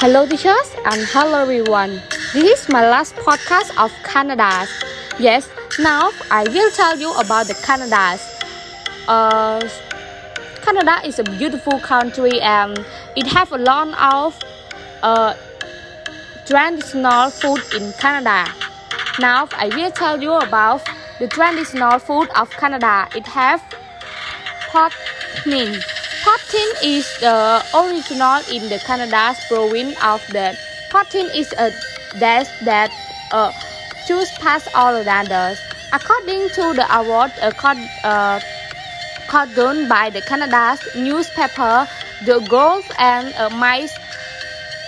Hello, teachers, and hello, everyone. This is my last podcast of Canada. Yes, now I will tell you about the Canada. Uh, Canada is a beautiful country and it has a lot of uh, traditional food in Canada. Now I will tell you about the traditional food of Canada. It has poutine. Poutine is the original in the Canada's province of the poutine is a dish that uh, choose past all others. According to the award uh, called, uh, by the Canada's newspaper, the gold and uh, mice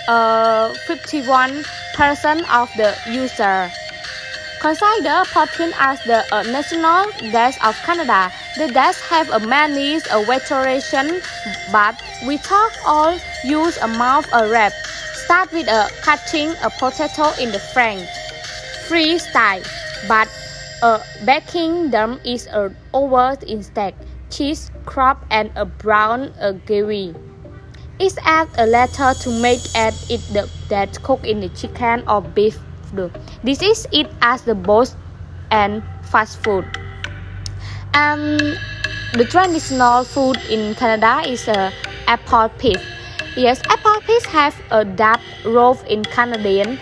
uh, 51% of the user. Consider poutine as the uh, national dish of Canada. The dish have a many uh, variations, but we talk all use a mouth a wrap. Start with a cutting a potato in the French free style, but uh, baking them is a over instead. Cheese, crab, and a brown uh, gravy. It's add a letter to make add it the, that cook in the chicken or beef this is it as the boss and fast food. And the traditional food in Canada is a uh, apple pie. Yes, apple pies have a dark roof in Canadian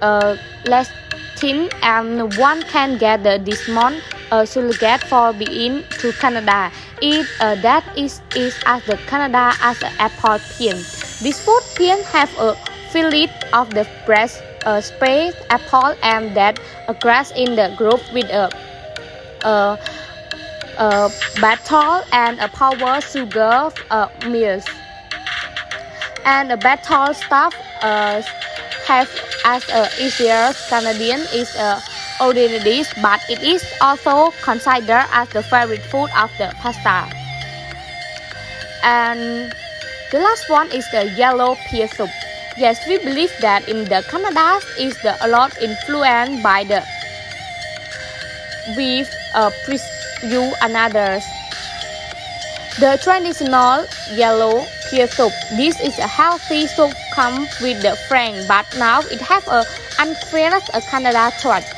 uh, Latin and one can get the Desmond uh, surrogate for being to Canada. It uh, that is is as the Canada as an apple pie. This food pie have a fillet of the breast a space apple and that a grass in the group with a, a, a battle and a power sugar uh, meals. And a battle stuff uh, as a easier Canadian is a ordinary dish but it is also considered as the favorite food of the pasta. And the last one is the yellow pea soup Yes, we believe that in the Canada is the a lot influenced by the with uh, you and others. The traditional yellow pea soup. This is a healthy soup come with the French, but now it has a unfresh a Canada twist.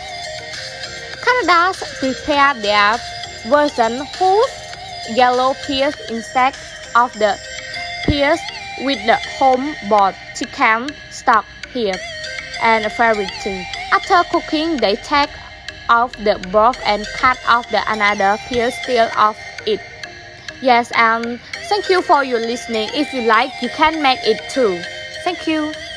Canada's prepare their version whose yellow peas instead of the peas with the home board chicken stock here and everything. After cooking, they take off the broth and cut off the another piece still of it. Yes, and thank you for your listening. If you like, you can make it too. Thank you.